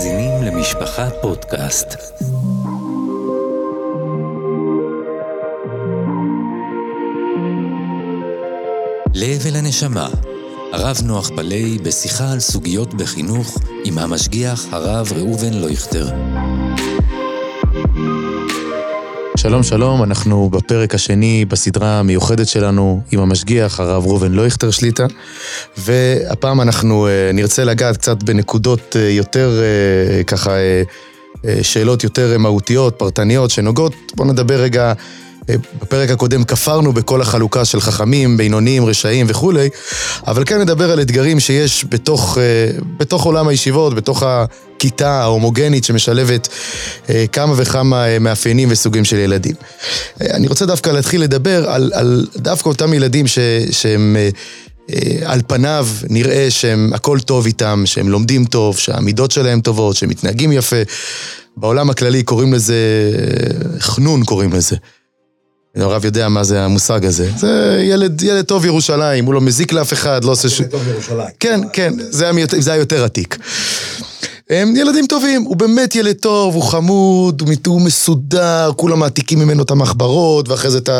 מאזינים למשפחה פודקאסט. לב אל הנשמה, הרב נוח פלאי בשיחה על סוגיות בחינוך עם המשגיח הרב ראובן לויכטר. שלום שלום, אנחנו בפרק השני בסדרה המיוחדת שלנו עם המשגיח, הרב ראובן לויכטר שליטה, והפעם אנחנו uh, נרצה לגעת קצת בנקודות uh, יותר uh, ככה, שאלות יותר מהותיות, פרטניות, שנוגעות, בואו נדבר רגע בפרק הקודם כפרנו בכל החלוקה של חכמים, בינוניים, רשעים וכולי, אבל כאן נדבר על אתגרים שיש בתוך, אה, בתוך עולם הישיבות, בתוך הכיתה ההומוגנית שמשלבת אה, כמה וכמה אה, מאפיינים וסוגים של ילדים. אני רוצה דווקא להתחיל לדבר על, על דווקא אותם ילדים ש, שהם... על פניו נראה שהם הכל טוב איתם, שהם לומדים טוב, שהמידות שלהם טובות, שהם מתנהגים יפה. בעולם הכללי קוראים לזה, חנון קוראים לזה. הרב יודע מה זה המושג הזה. זה ילד, ילד טוב ירושלים, הוא לא מזיק לאף אחד, לא עושה ש... ילד טוב ירושלים. כן, כן, זה היה יותר עתיק. הם ילדים טובים, הוא באמת ילד טוב, הוא חמוד, הוא מסודר, כולם מעתיקים ממנו את המחברות, ואחרי זה את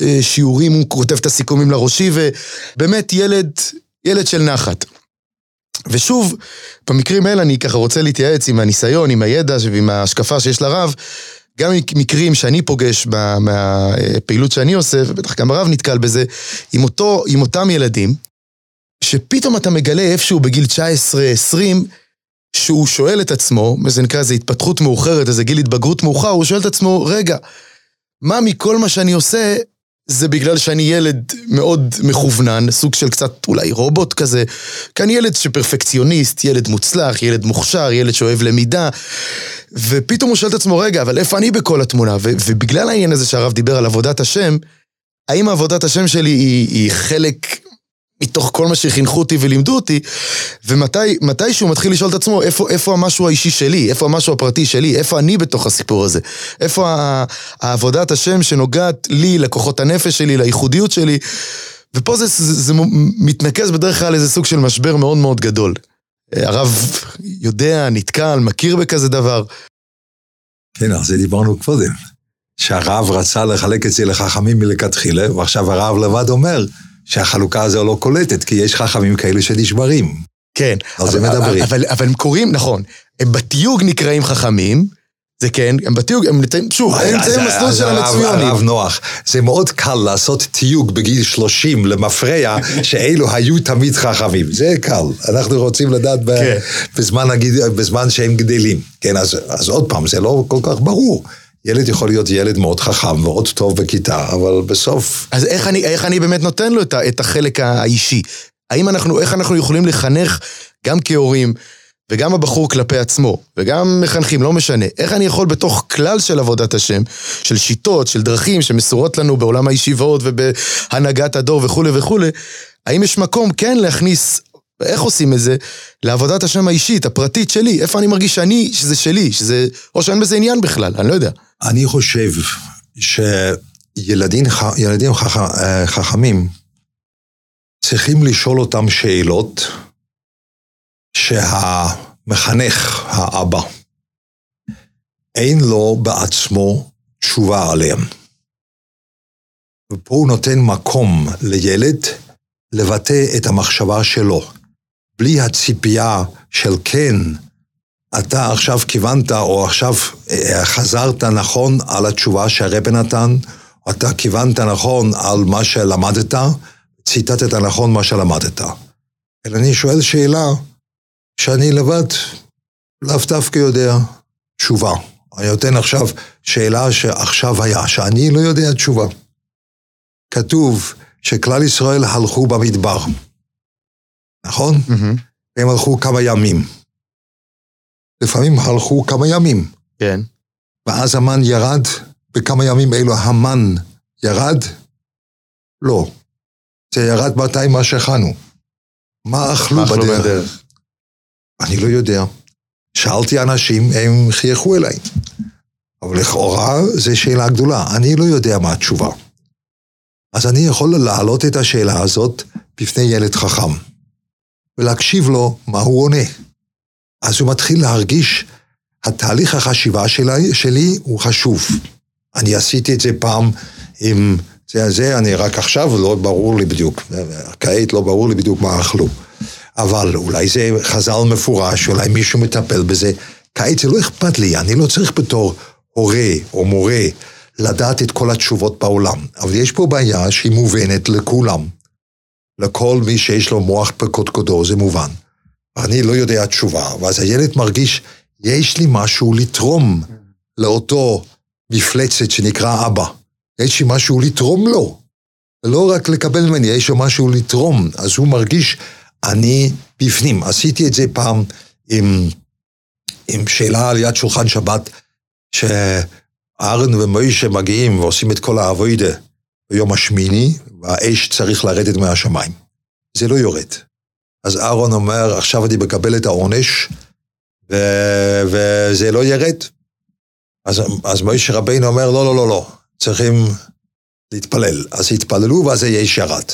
השיעורים, הוא כותב את הסיכומים לראשי, ובאמת ילד, ילד של נחת. ושוב, במקרים האלה אני ככה רוצה להתייעץ עם הניסיון, עם הידע ועם ההשקפה שיש לרב. גם מקרים שאני פוגש מהפעילות שאני עושה, ובטח גם הרב נתקל בזה, עם, אותו, עם אותם ילדים, שפתאום אתה מגלה איפשהו בגיל 19-20, שהוא שואל את עצמו, זה נקרא איזה התפתחות מאוחרת, איזה גיל התבגרות מאוחר, הוא שואל את עצמו, רגע, מה מכל מה שאני עושה, זה בגלל שאני ילד מאוד מכוונן, סוג של קצת אולי רובוט כזה, כי אני ילד שפרפקציוניסט, ילד מוצלח, ילד מוכשר, ילד שאוהב למידה, ופתאום הוא שואל את עצמו, רגע, אבל איפה אני בכל התמונה? ו- ובגלל העניין הזה שהרב דיבר על עבודת השם, האם עבודת השם שלי היא, היא חלק מתוך כל מה שחינכו אותי ולימדו אותי, ומתי שהוא מתחיל לשאול את עצמו, איפה, איפה המשהו האישי שלי, איפה המשהו הפרטי שלי, איפה אני בתוך הסיפור הזה, איפה העבודת השם שנוגעת לי, לכוחות הנפש שלי, לייחודיות שלי, ופה זה, זה, זה מתנקז בדרך כלל איזה סוג של משבר מאוד מאוד גדול. הרב יודע, נתקל, מכיר בכזה דבר. כן, על זה דיברנו קודם. שהרב רצה לחלק את זה לחכמים מלכתחילה, ועכשיו הרב לבד אומר שהחלוקה הזו לא קולטת, כי יש חכמים כאלה שנשברים. כן. על זה מדברים. אבל, אבל הם קוראים, נכון, הם בתיוג נקראים חכמים, זה כן, הם בתיוג, הם נמצאים, שוב, הם נמצאים במסלול של המצויונים. הרב נוח, זה מאוד קל לעשות תיוג בגיל 30 למפרע, שאלו היו תמיד חכמים. זה קל, אנחנו רוצים לדעת כן. בזמן, בזמן שהם גדלים. כן, אז, אז עוד פעם, זה לא כל כך ברור. ילד יכול להיות ילד מאוד חכם, מאוד טוב בכיתה, אבל בסוף... אז איך אני, איך אני באמת נותן לו את, את החלק האישי? האם אנחנו, איך אנחנו יכולים לחנך גם כהורים, וגם הבחור כלפי עצמו, וגם מחנכים, לא משנה. איך אני יכול בתוך כלל של עבודת השם, של שיטות, של דרכים שמסורות לנו בעולם הישיבות ובהנהגת הדור וכולי וכולי, האם יש מקום כן להכניס, איך עושים את זה, לעבודת השם האישית, הפרטית שלי, איפה אני מרגיש שאני, שזה שלי, שזה, או שאין בזה עניין בכלל, אני לא יודע. אני חושב שילדים ילדים חכ, אה, חכמים צריכים לשאול אותם שאלות שהמחנך, האבא, אין לו בעצמו תשובה עליהם. ופה הוא נותן מקום לילד לבטא את המחשבה שלו, בלי הציפייה של כן, אתה עכשיו כיוונת, או עכשיו אה, חזרת נכון על התשובה שהרבן נתן, אתה כיוונת נכון על מה שלמדת, ציטטת נכון מה שלמדת. אלא אני שואל שאלה שאני לבד לאו דווקא יודע תשובה. אני נותן עכשיו שאלה שעכשיו היה, שאני לא יודע תשובה. כתוב שכלל ישראל הלכו במדבר, נכון? Mm-hmm. והם הלכו כמה ימים. לפעמים הלכו כמה ימים. כן. ואז המן ירד, בכמה ימים אלו המן ירד? לא. זה ירד מתי מה שאכלנו. מה אכלו בדרך? בדרך? אני לא יודע. שאלתי אנשים, הם חייכו אליי. אבל לכאורה זו שאלה גדולה, אני לא יודע מה התשובה. אז אני יכול להעלות את השאלה הזאת בפני ילד חכם, ולהקשיב לו מה הוא עונה. אז הוא מתחיל להרגיש, התהליך החשיבה שלי, שלי הוא חשוב. אני עשיתי את זה פעם עם זה, זה, אני רק עכשיו לא ברור לי בדיוק, כעת לא ברור לי בדיוק מה אכלו. אבל אולי זה חז"ל מפורש, אולי מישהו מטפל בזה. כעת זה לא אכפת לי, אני לא צריך בתור הורה או מורה לדעת את כל התשובות בעולם. אבל יש פה בעיה שהיא מובנת לכולם. לכל מי שיש לו מוח בקודקודו זה מובן. אני לא יודע תשובה, ואז הילד מרגיש, יש לי משהו לתרום לאותו מפלצת שנקרא אבא. יש לי משהו לתרום לו. לא רק לקבל ממני, יש לו משהו לתרום. אז הוא מרגיש, אני בפנים. עשיתי את זה פעם עם, עם שאלה על יד שולחן שבת, שאהרן ומוישה מגיעים ועושים את כל האבוידה ביום השמיני, והאש צריך לרדת מהשמיים. זה לא יורד. אז אהרון אומר, עכשיו אני מקבל את העונש, ו... וזה לא ירד. אז, אז מוישה רבינו אומר, לא, לא, לא, לא, צריכים להתפלל. אז התפללו ואז האש ירד.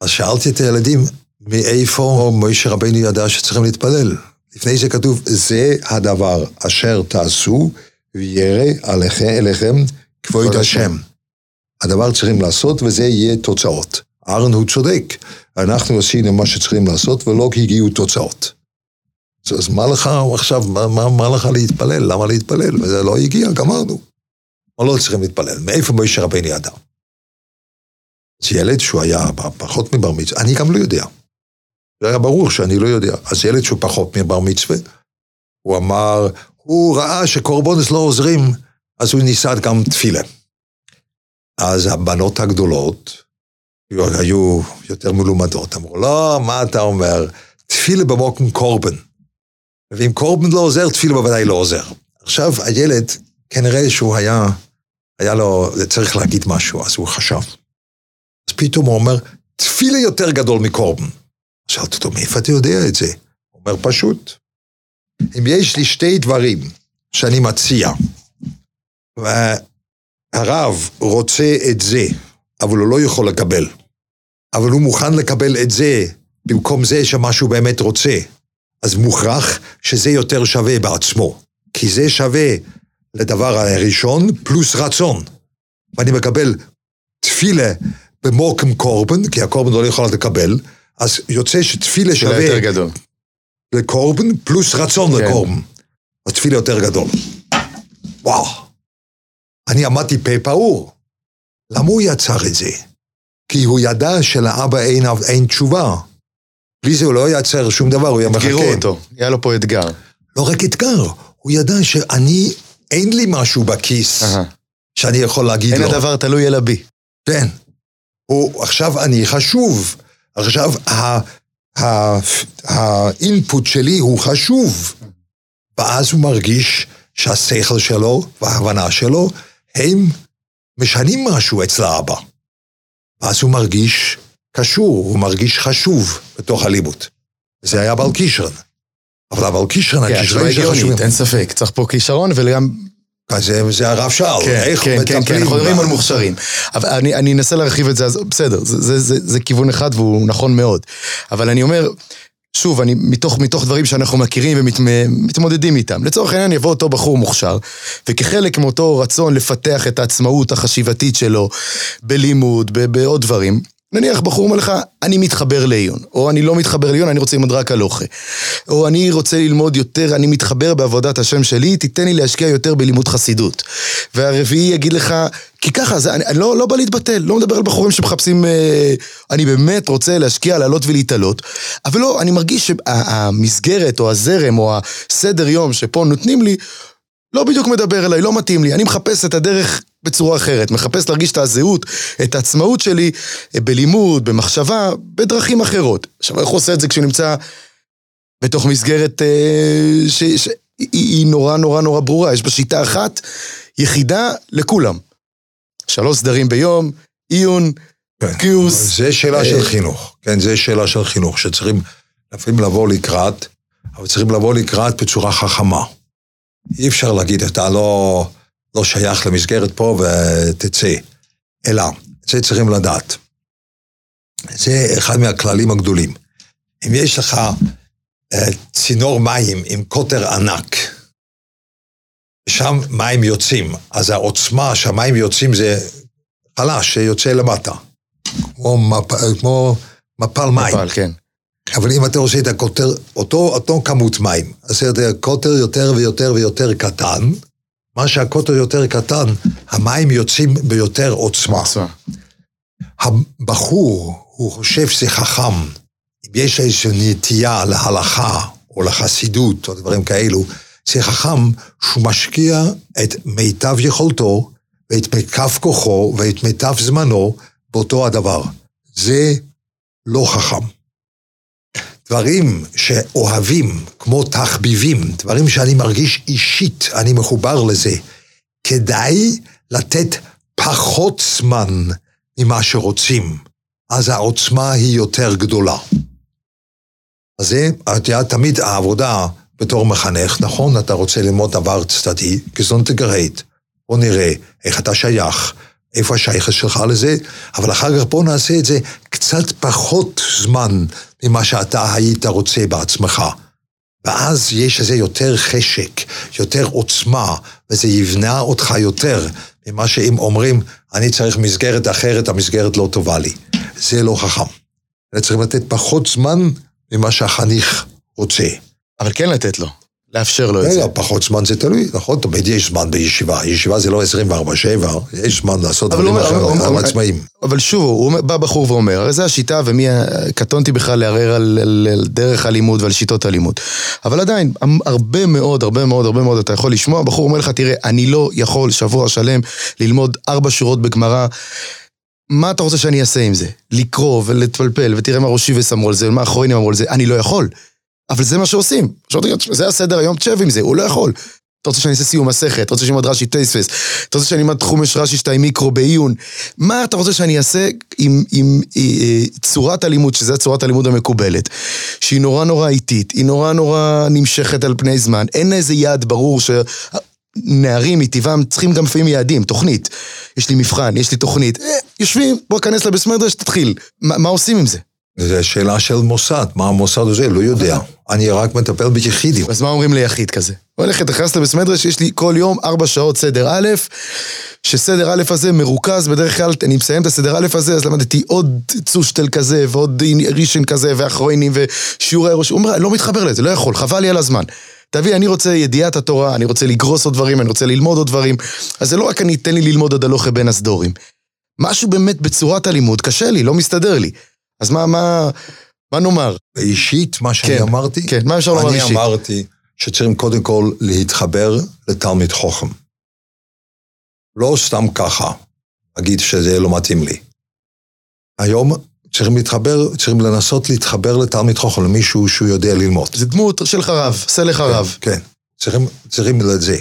אז שאלתי את הילדים, מאיפה מוישה רבינו ידע שצריכים להתפלל? לפני זה כתוב, זה הדבר אשר תעשו, וירא עליכם, כבוד השם. הדבר צריכים לעשות וזה יהיה תוצאות. אהרן הוא צודק, אנחנו עשינו מה שצריכים לעשות ולא הגיעו תוצאות. אז מה לך עכשיו, מה, מה, מה לך להתפלל? למה להתפלל? וזה לא הגיע, גמרנו. או לא צריכים להתפלל. מאיפה מוישה רבינו ידע? אז ילד שהוא היה פחות מבר מצווה, אני גם לא יודע. זה היה ברור שאני לא יודע. אז ילד שהוא פחות מבר מצווה, הוא אמר, הוא ראה שקורבונס לא עוזרים, אז הוא ניסה גם תפילה. אז הבנות הגדולות היו יותר מלומדות, אמרו, לא, מה אתה אומר? תפילה במוקם קורבן. ואם קורבן לא עוזר, תפילה בוודאי לא עוזר. עכשיו, הילד, כנראה שהוא היה, היה לו, צריך להגיד משהו, אז הוא חשב. אז פתאום הוא אומר, תפילה יותר גדול מקורבן. שאלתי אותו, מאיפה אתה יודע את זה? הוא אומר, פשוט. אם יש לי שתי דברים שאני מציע, והרב רוצה את זה, אבל הוא לא יכול לקבל, אבל הוא מוכן לקבל את זה במקום זה שמה שהוא באמת רוצה, אז מוכרח שזה יותר שווה בעצמו. כי זה שווה לדבר הראשון פלוס רצון. ואני מקבל תפילה במוקם קורבן, כי הקורבן לא יכול לקבל, אז יוצא שתפילה שווה... יותר גדול. לקורבן פלוס רצון כן. לקורבן. אז תפילה יותר גדול. וואו. אני עמדתי פה פעור. למה הוא יצר את זה? כי הוא ידע שלאבא אין, אין תשובה. בלי זה הוא לא ייצר שום דבר, הוא היה מחכה. אתגרו אותו, היה לו פה אתגר. לא רק אתגר, הוא ידע שאני, אין לי משהו בכיס uh-huh. שאני יכול להגיד אין לו. אין הדבר תלוי אלא בי. כן. הוא, עכשיו אני חשוב. עכשיו, האינפוט שלי הוא חשוב. ואז הוא מרגיש שהשכל שלו וההבנה שלו, הם משנים משהו אצל האבא. ואז הוא מרגיש קשור, הוא מרגיש חשוב בתוך הלימוד. זה היה בעל כישרון. אבל הבעל כישרון, כן, הכישרון שחשובים. אין ספק, צריך פה כישרון וגם... זה, זה הרב שאל, כן, איך כן, כן, כן, אנחנו מדברים על מוכשרים. אבל אני, אני אנסה להרחיב את זה, אז בסדר, זה, זה, זה, זה כיוון אחד והוא נכון מאוד. אבל אני אומר, שוב, אני, מתוך, מתוך דברים שאנחנו מכירים ומתמודדים איתם. לצורך העניין יבוא אותו בחור מוכשר, וכחלק מאותו רצון לפתח את העצמאות החשיבתית שלו בלימוד, בעוד דברים, נניח בחור אומר לך, אני מתחבר לעיון, או אני לא מתחבר לעיון, אני רוצה ללמוד רק הלוכה. או אני רוצה ללמוד יותר, אני מתחבר בעבודת השם שלי, תיתן לי להשקיע יותר בלימוד חסידות. והרביעי יגיד לך, כי ככה, זה, אני, אני לא, לא בא להתבטל, לא מדבר על בחורים שמחפשים, אה, אני באמת רוצה להשקיע, לעלות ולהתעלות, אבל לא, אני מרגיש שהמסגרת או הזרם או הסדר יום שפה נותנים לי, לא בדיוק מדבר אליי, לא מתאים לי, אני מחפש את הדרך בצורה אחרת, מחפש להרגיש את הזהות, את העצמאות שלי אה, בלימוד, במחשבה, בדרכים אחרות. עכשיו, איך הוא עושה את זה כשהוא נמצא בתוך מסגרת אה, שהיא נורא נורא נורא ברורה, יש בה שיטה אחת, יחידה לכולם. שלוש סדרים ביום, עיון, כן. קיוס. זה שאלה אה... של חינוך, כן, זה שאלה של חינוך, שצריכים לפעמים לבוא לקראת, אבל צריכים לבוא לקראת בצורה חכמה. אי אפשר להגיד, אתה לא... לא שייך למסגרת פה ותצא. אלא, זה צריכים לדעת. זה אחד מהכללים הגדולים. אם יש לך אה, צינור מים עם קוטר ענק. שם מים יוצאים, אז העוצמה שהמים יוצאים זה חלש שיוצא למטה. כמו, מפ, כמו מפל מים. מפל, כן. אבל אם אתה עושה את הקוטר, אותו, אותו כמות מים, אז זה קוטר יותר ויותר ויותר קטן, מה שהקוטר יותר קטן, המים יוצאים ביותר עוצמה. עוצמה. הבחור, הוא חושב שזה חכם. אם יש איזושהי נטייה להלכה או לחסידות או דברים כאלו, זה חכם שהוא משקיע את מיטב יכולתו ואת מיטב כוחו ואת מיטב זמנו באותו הדבר. זה לא חכם. דברים שאוהבים, כמו תחביבים, דברים שאני מרגיש אישית, אני מחובר לזה, כדאי לתת פחות זמן ממה שרוצים, אז העוצמה היא יותר גדולה. אז זה, את יודעת, תמיד העבודה בתור מחנך, נכון, אתה רוצה ללמוד דבר צדדי, גזון תגרית, בוא נראה איך אתה שייך, איפה השייכת שלך לזה, אבל אחר כך בוא נעשה את זה קצת פחות זמן ממה שאתה היית רוצה בעצמך. ואז יש איזה יותר חשק, יותר עוצמה, וזה יבנה אותך יותר ממה שאם אומרים, אני צריך מסגרת אחרת, המסגרת לא טובה לי. זה לא חכם. צריכים לתת פחות זמן ממה שהחניך רוצה. אבל כן לתת לו. לאפשר לו את זה. פחות זמן זה תלוי, נכון? תמיד יש זמן בישיבה. ישיבה זה לא 24-7, יש זמן לעשות דברים אחרים, עצמאים. אבל שוב, הוא בא בחור ואומר, הרי זו השיטה, ומי, קטונתי בכלל לערער על, דרך הלימוד ועל שיטות הלימוד. אבל עדיין, הרבה מאוד, הרבה מאוד, הרבה מאוד, אתה יכול לשמוע, בחור אומר לך, תראה, אני לא יכול שבוע שלם ללמוד ארבע שורות בגמרא. מה אתה רוצה שאני אעשה עם זה? לקרוא ולהתפלפל, ותראה מה ראשי ושמו על זה, ומה האחרונים אמרו על זה, אני לא יכול. אבל זה מה שעושים. זה הסדר היום, תשב עם זה, הוא לא יכול. אתה רוצה שאני אעשה סיום מסכת, אתה רוצה שאני אלמד רש"י טייספס, אתה רוצה שאני אלמד חומש רש"י שתיים מיקרו בעיון. מה אתה רוצה שאני אעשה עם, עם, עם אה, צורת הלימוד, שזו צורת הלימוד המקובלת, שהיא נורא נורא איטית, היא נורא נורא נמשכת על פני זמן, אין איזה יעד ברור ש... נערים מטבעם צריכים גם לפעמים יעדים, תוכנית. יש לי מבחן, יש לי תוכנית. אה, יושבים, בוא כנס לבסמדרש, תתחיל. מה, מה עושים עם זה? זו שאלה של מוסד, מה המוסד הזה? לא יודע. אני רק מטפל ביחידים. אז מה אומרים ליחיד כזה? הוא הולך, נכנס לבסמדרש, יש לי כל יום ארבע שעות סדר א', שסדר א' הזה מרוכז, בדרך כלל אני מסיים את הסדר א' הזה, אז למדתי עוד צושטל כזה, ועוד רישן כזה, ואחרונים, ושיעורי ראש. הוא אומר, לא מתחבר לזה, לא יכול, חבל לי על הזמן. תביא, אני רוצה ידיעת התורה, אני רוצה לגרוס עוד דברים, אני רוצה ללמוד עוד דברים. אז זה לא רק אני, תן לי ללמוד עוד הלוכה בין הסדורים. משהו באמת בצורת הלימוד, קשה לי, לא מסתדר לי. אז מה, מה, מה נאמר? אישית, מה שאני כן, אמרתי? כן, מה אפשר לומר אישית? אני אמרתי שצריכים קודם כל להתחבר לתלמיד חוכם. לא סתם ככה, להגיד שזה לא מתאים לי. היום צריכים להתחבר, צריכים לנסות להתחבר לתלמיד חוכם, למישהו שהוא יודע ללמוד. זה דמות של חרב, סלח הרב. כן, כן, צריכים, צריכים לזה.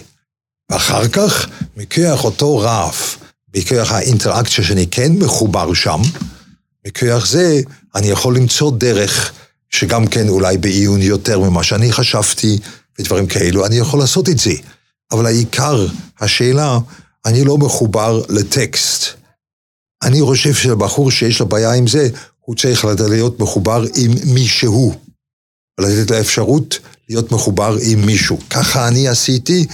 ואחר כך, מכוח אותו רב, מכוח האינטראקציה שאני כן מחובר שם, מכוח זה אני יכול למצוא דרך שגם כן אולי בעיון יותר ממה שאני חשבתי ודברים כאלו, אני יכול לעשות את זה. אבל העיקר, השאלה, אני לא מחובר לטקסט. אני חושב שבחור שיש לו בעיה עם זה, הוא צריך להיות מחובר עם מישהו. ולתת לו אפשרות להיות מחובר עם מישהו. ככה אני עשיתי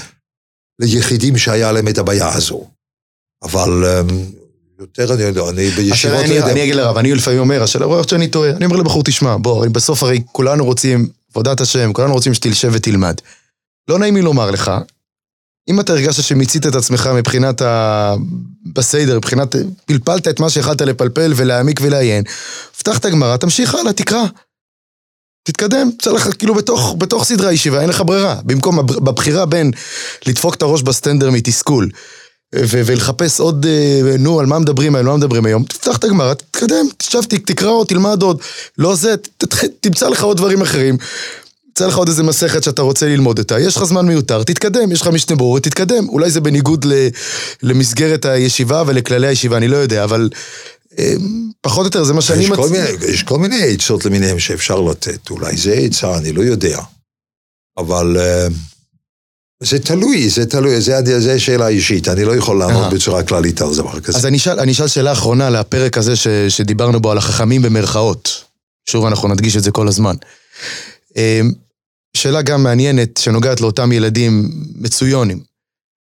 ליחידים שהיה להם את הבעיה הזו. אבל אמ, יותר אני יודע, אני בישיבות לא יודע. אני אגיד לרב, אני לפעמים אומר, השאלה רואה שאני טועה, אני אומר לבחור, תשמע, בוא, בסוף הרי כולנו רוצים עבודת השם, כולנו רוצים שתלשב ותלמד. לא נעים לי לומר לך, אם אתה הרגשת שמיצית את עצמך מבחינת ה... בסדר, מבחינת... פלפלת את מה שיכלת לפלפל ולהעמיק ולעיין, פתח את הגמרא, תמשיך הלאה, תקרא. תתקדם, יוצא לך כאילו בתוך, בתוך סדרי הישיבה, אין לך ברירה. במקום, בבחירה בין לדפוק את הראש בסטנדר מתסכול, ולחפש עוד, אה, נו, על מה מדברים היום, על מה מדברים היום, תפתח את הגמרא, תתקדם, תשב, תקרא עוד, תלמד עוד, לא זה, תמצא לך עוד דברים אחרים. תמצא לך עוד איזה מסכת שאתה רוצה ללמוד אותה, יש לך זמן מיותר, תתקדם, יש לך משנה ברורת, תתקדם. אולי זה בניגוד למסגרת הישיבה ולכללי הישיבה, אני לא יודע, אבל אה, פחות או יותר זה מה שאני מצ... יש כל מיני עצות למיניהם שאפשר לתת, אולי זה עצה, אני לא יודע. אבל... Uh... זה תלוי, זה תלוי, זה, זה שאלה אישית, אני לא יכול לענות אה. בצורה כללית על דבר כזה. אז אני אשאל, אני אשאל שאלה אחרונה לפרק הזה ש, שדיברנו בו על החכמים במרכאות. שוב, אנחנו נדגיש את זה כל הזמן. שאלה גם מעניינת שנוגעת לאותם ילדים מצויונים.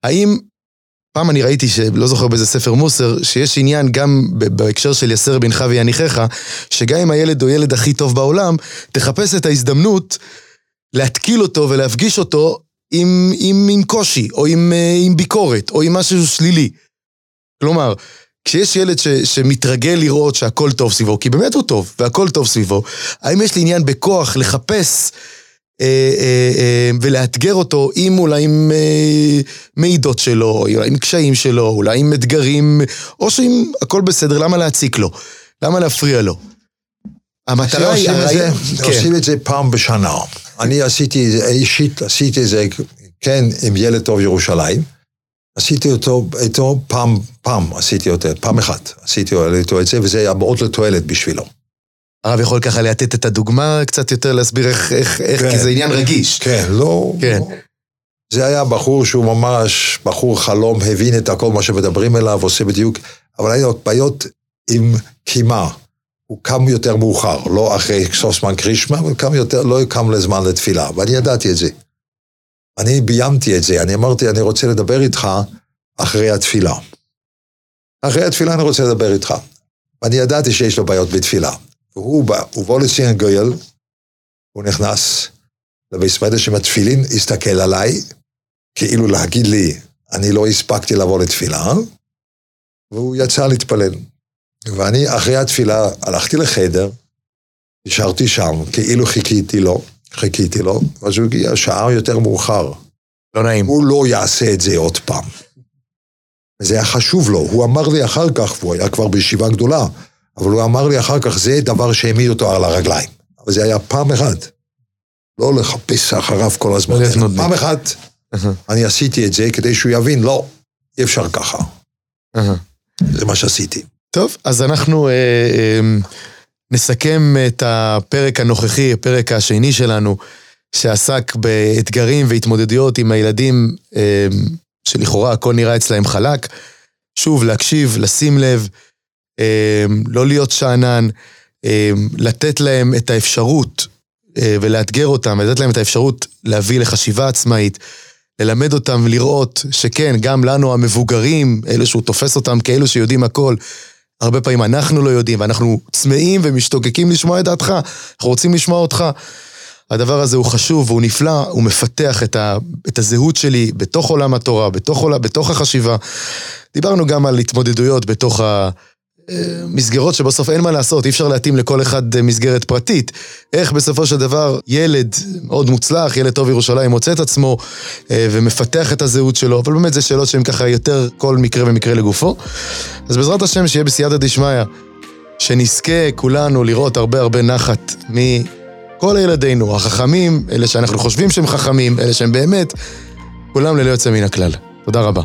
האם, פעם אני ראיתי, שלא זוכר באיזה ספר מוסר, שיש עניין גם בהקשר של יסר בנך ויניחך, שגם אם הילד הוא ילד הכי טוב בעולם, תחפש את ההזדמנות להתקיל אותו ולהפגיש אותו עם, עם, עם קושי, או עם, אה, עם ביקורת, או עם משהו שלילי. כלומר, כשיש ילד ש, שמתרגל לראות שהכל טוב סביבו, כי באמת הוא טוב, והכל טוב סביבו, האם יש לי עניין בכוח לחפש אה, אה, אה, ולאתגר אותו עם אולי עם אה, מעידות שלו, אולי עם קשיים שלו, אולי עם אתגרים, או שאם הכל בסדר, למה להציק לו? למה להפריע לו? המטרה היא... כן. עושים את זה פעם בשנה. אני עשיתי, אישית עשיתי את זה, כן, עם ילד טוב ירושלים. עשיתי אותו, איתו פעם, פעם עשיתי אותו, פעם אחת עשיתי איתו את זה, וזה היה מאוד לתועלת בשבילו. הרב יכול ככה לתת את הדוגמה קצת יותר, להסביר איך, איך, איך כן, כי זה עניין רגיש. כן, לא... כן. לא. זה היה בחור שהוא ממש בחור חלום, הבין את הכל מה שמדברים אליו, עושה בדיוק, אבל היה לו בעיות עם קימה. הוא קם יותר מאוחר, לא אחרי סוסמן קרישמה, אבל קם יותר, לא קם לזמן לתפילה, ואני ידעתי את זה. אני ביימתי את זה, אני אמרתי, אני רוצה לדבר איתך אחרי התפילה. אחרי התפילה אני רוצה לדבר איתך. ואני ידעתי שיש לו בעיות בתפילה. והוא בא, בא לציין גויל, הוא נכנס לבית מדרש עם התפילין, הסתכל עליי, כאילו להגיד לי, אני לא הספקתי לבוא לתפילה, והוא יצא להתפלל. ואני אחרי התפילה הלכתי לחדר, נשארתי שם, כאילו חיכיתי לו, חיכיתי לו, ואז הוא הגיע שעה יותר מאוחר. לא נעים. הוא לא יעשה את זה עוד פעם. וזה היה חשוב לו, הוא אמר לי אחר כך, והוא היה כבר בישיבה גדולה, אבל הוא אמר לי אחר כך, זה דבר שהעמיד אותו על הרגליים. אבל זה היה פעם אחת. לא לחפש אחריו כל הזמן. פעם אחת אני עשיתי את זה כדי שהוא יבין, לא, אי אפשר ככה. זה מה שעשיתי. טוב, אז אנחנו אה, אה, נסכם את הפרק הנוכחי, הפרק השני שלנו, שעסק באתגרים והתמודדויות עם הילדים אה, שלכאורה הכל נראה אצלהם חלק. שוב, להקשיב, לשים לב, אה, לא להיות שאנן, אה, לתת להם את האפשרות אה, ולאתגר אותם, לתת להם את האפשרות להביא לחשיבה עצמאית, ללמד אותם לראות שכן, גם לנו המבוגרים, אלו שהוא תופס אותם כאלו שיודעים הכל, הרבה פעמים אנחנו לא יודעים, ואנחנו צמאים ומשתוקקים לשמוע את דעתך, אנחנו רוצים לשמוע אותך. הדבר הזה הוא חשוב והוא נפלא, הוא מפתח את, ה, את הזהות שלי בתוך עולם התורה, בתוך, עולם, בתוך החשיבה. דיברנו גם על התמודדויות בתוך ה... מסגרות שבסוף אין מה לעשות, אי אפשר להתאים לכל אחד מסגרת פרטית. איך בסופו של דבר ילד מאוד מוצלח, ילד טוב ירושלים, מוצא את עצמו אה, ומפתח את הזהות שלו, אבל באמת זה שאלות שהן ככה יותר כל מקרה ומקרה לגופו. אז בעזרת השם שיהיה בסייעתא דשמיא, שנזכה כולנו לראות הרבה הרבה נחת מכל ילדינו, החכמים, אלה שאנחנו חושבים שהם חכמים, אלה שהם באמת, כולם ללא יוצא מן הכלל. תודה רבה.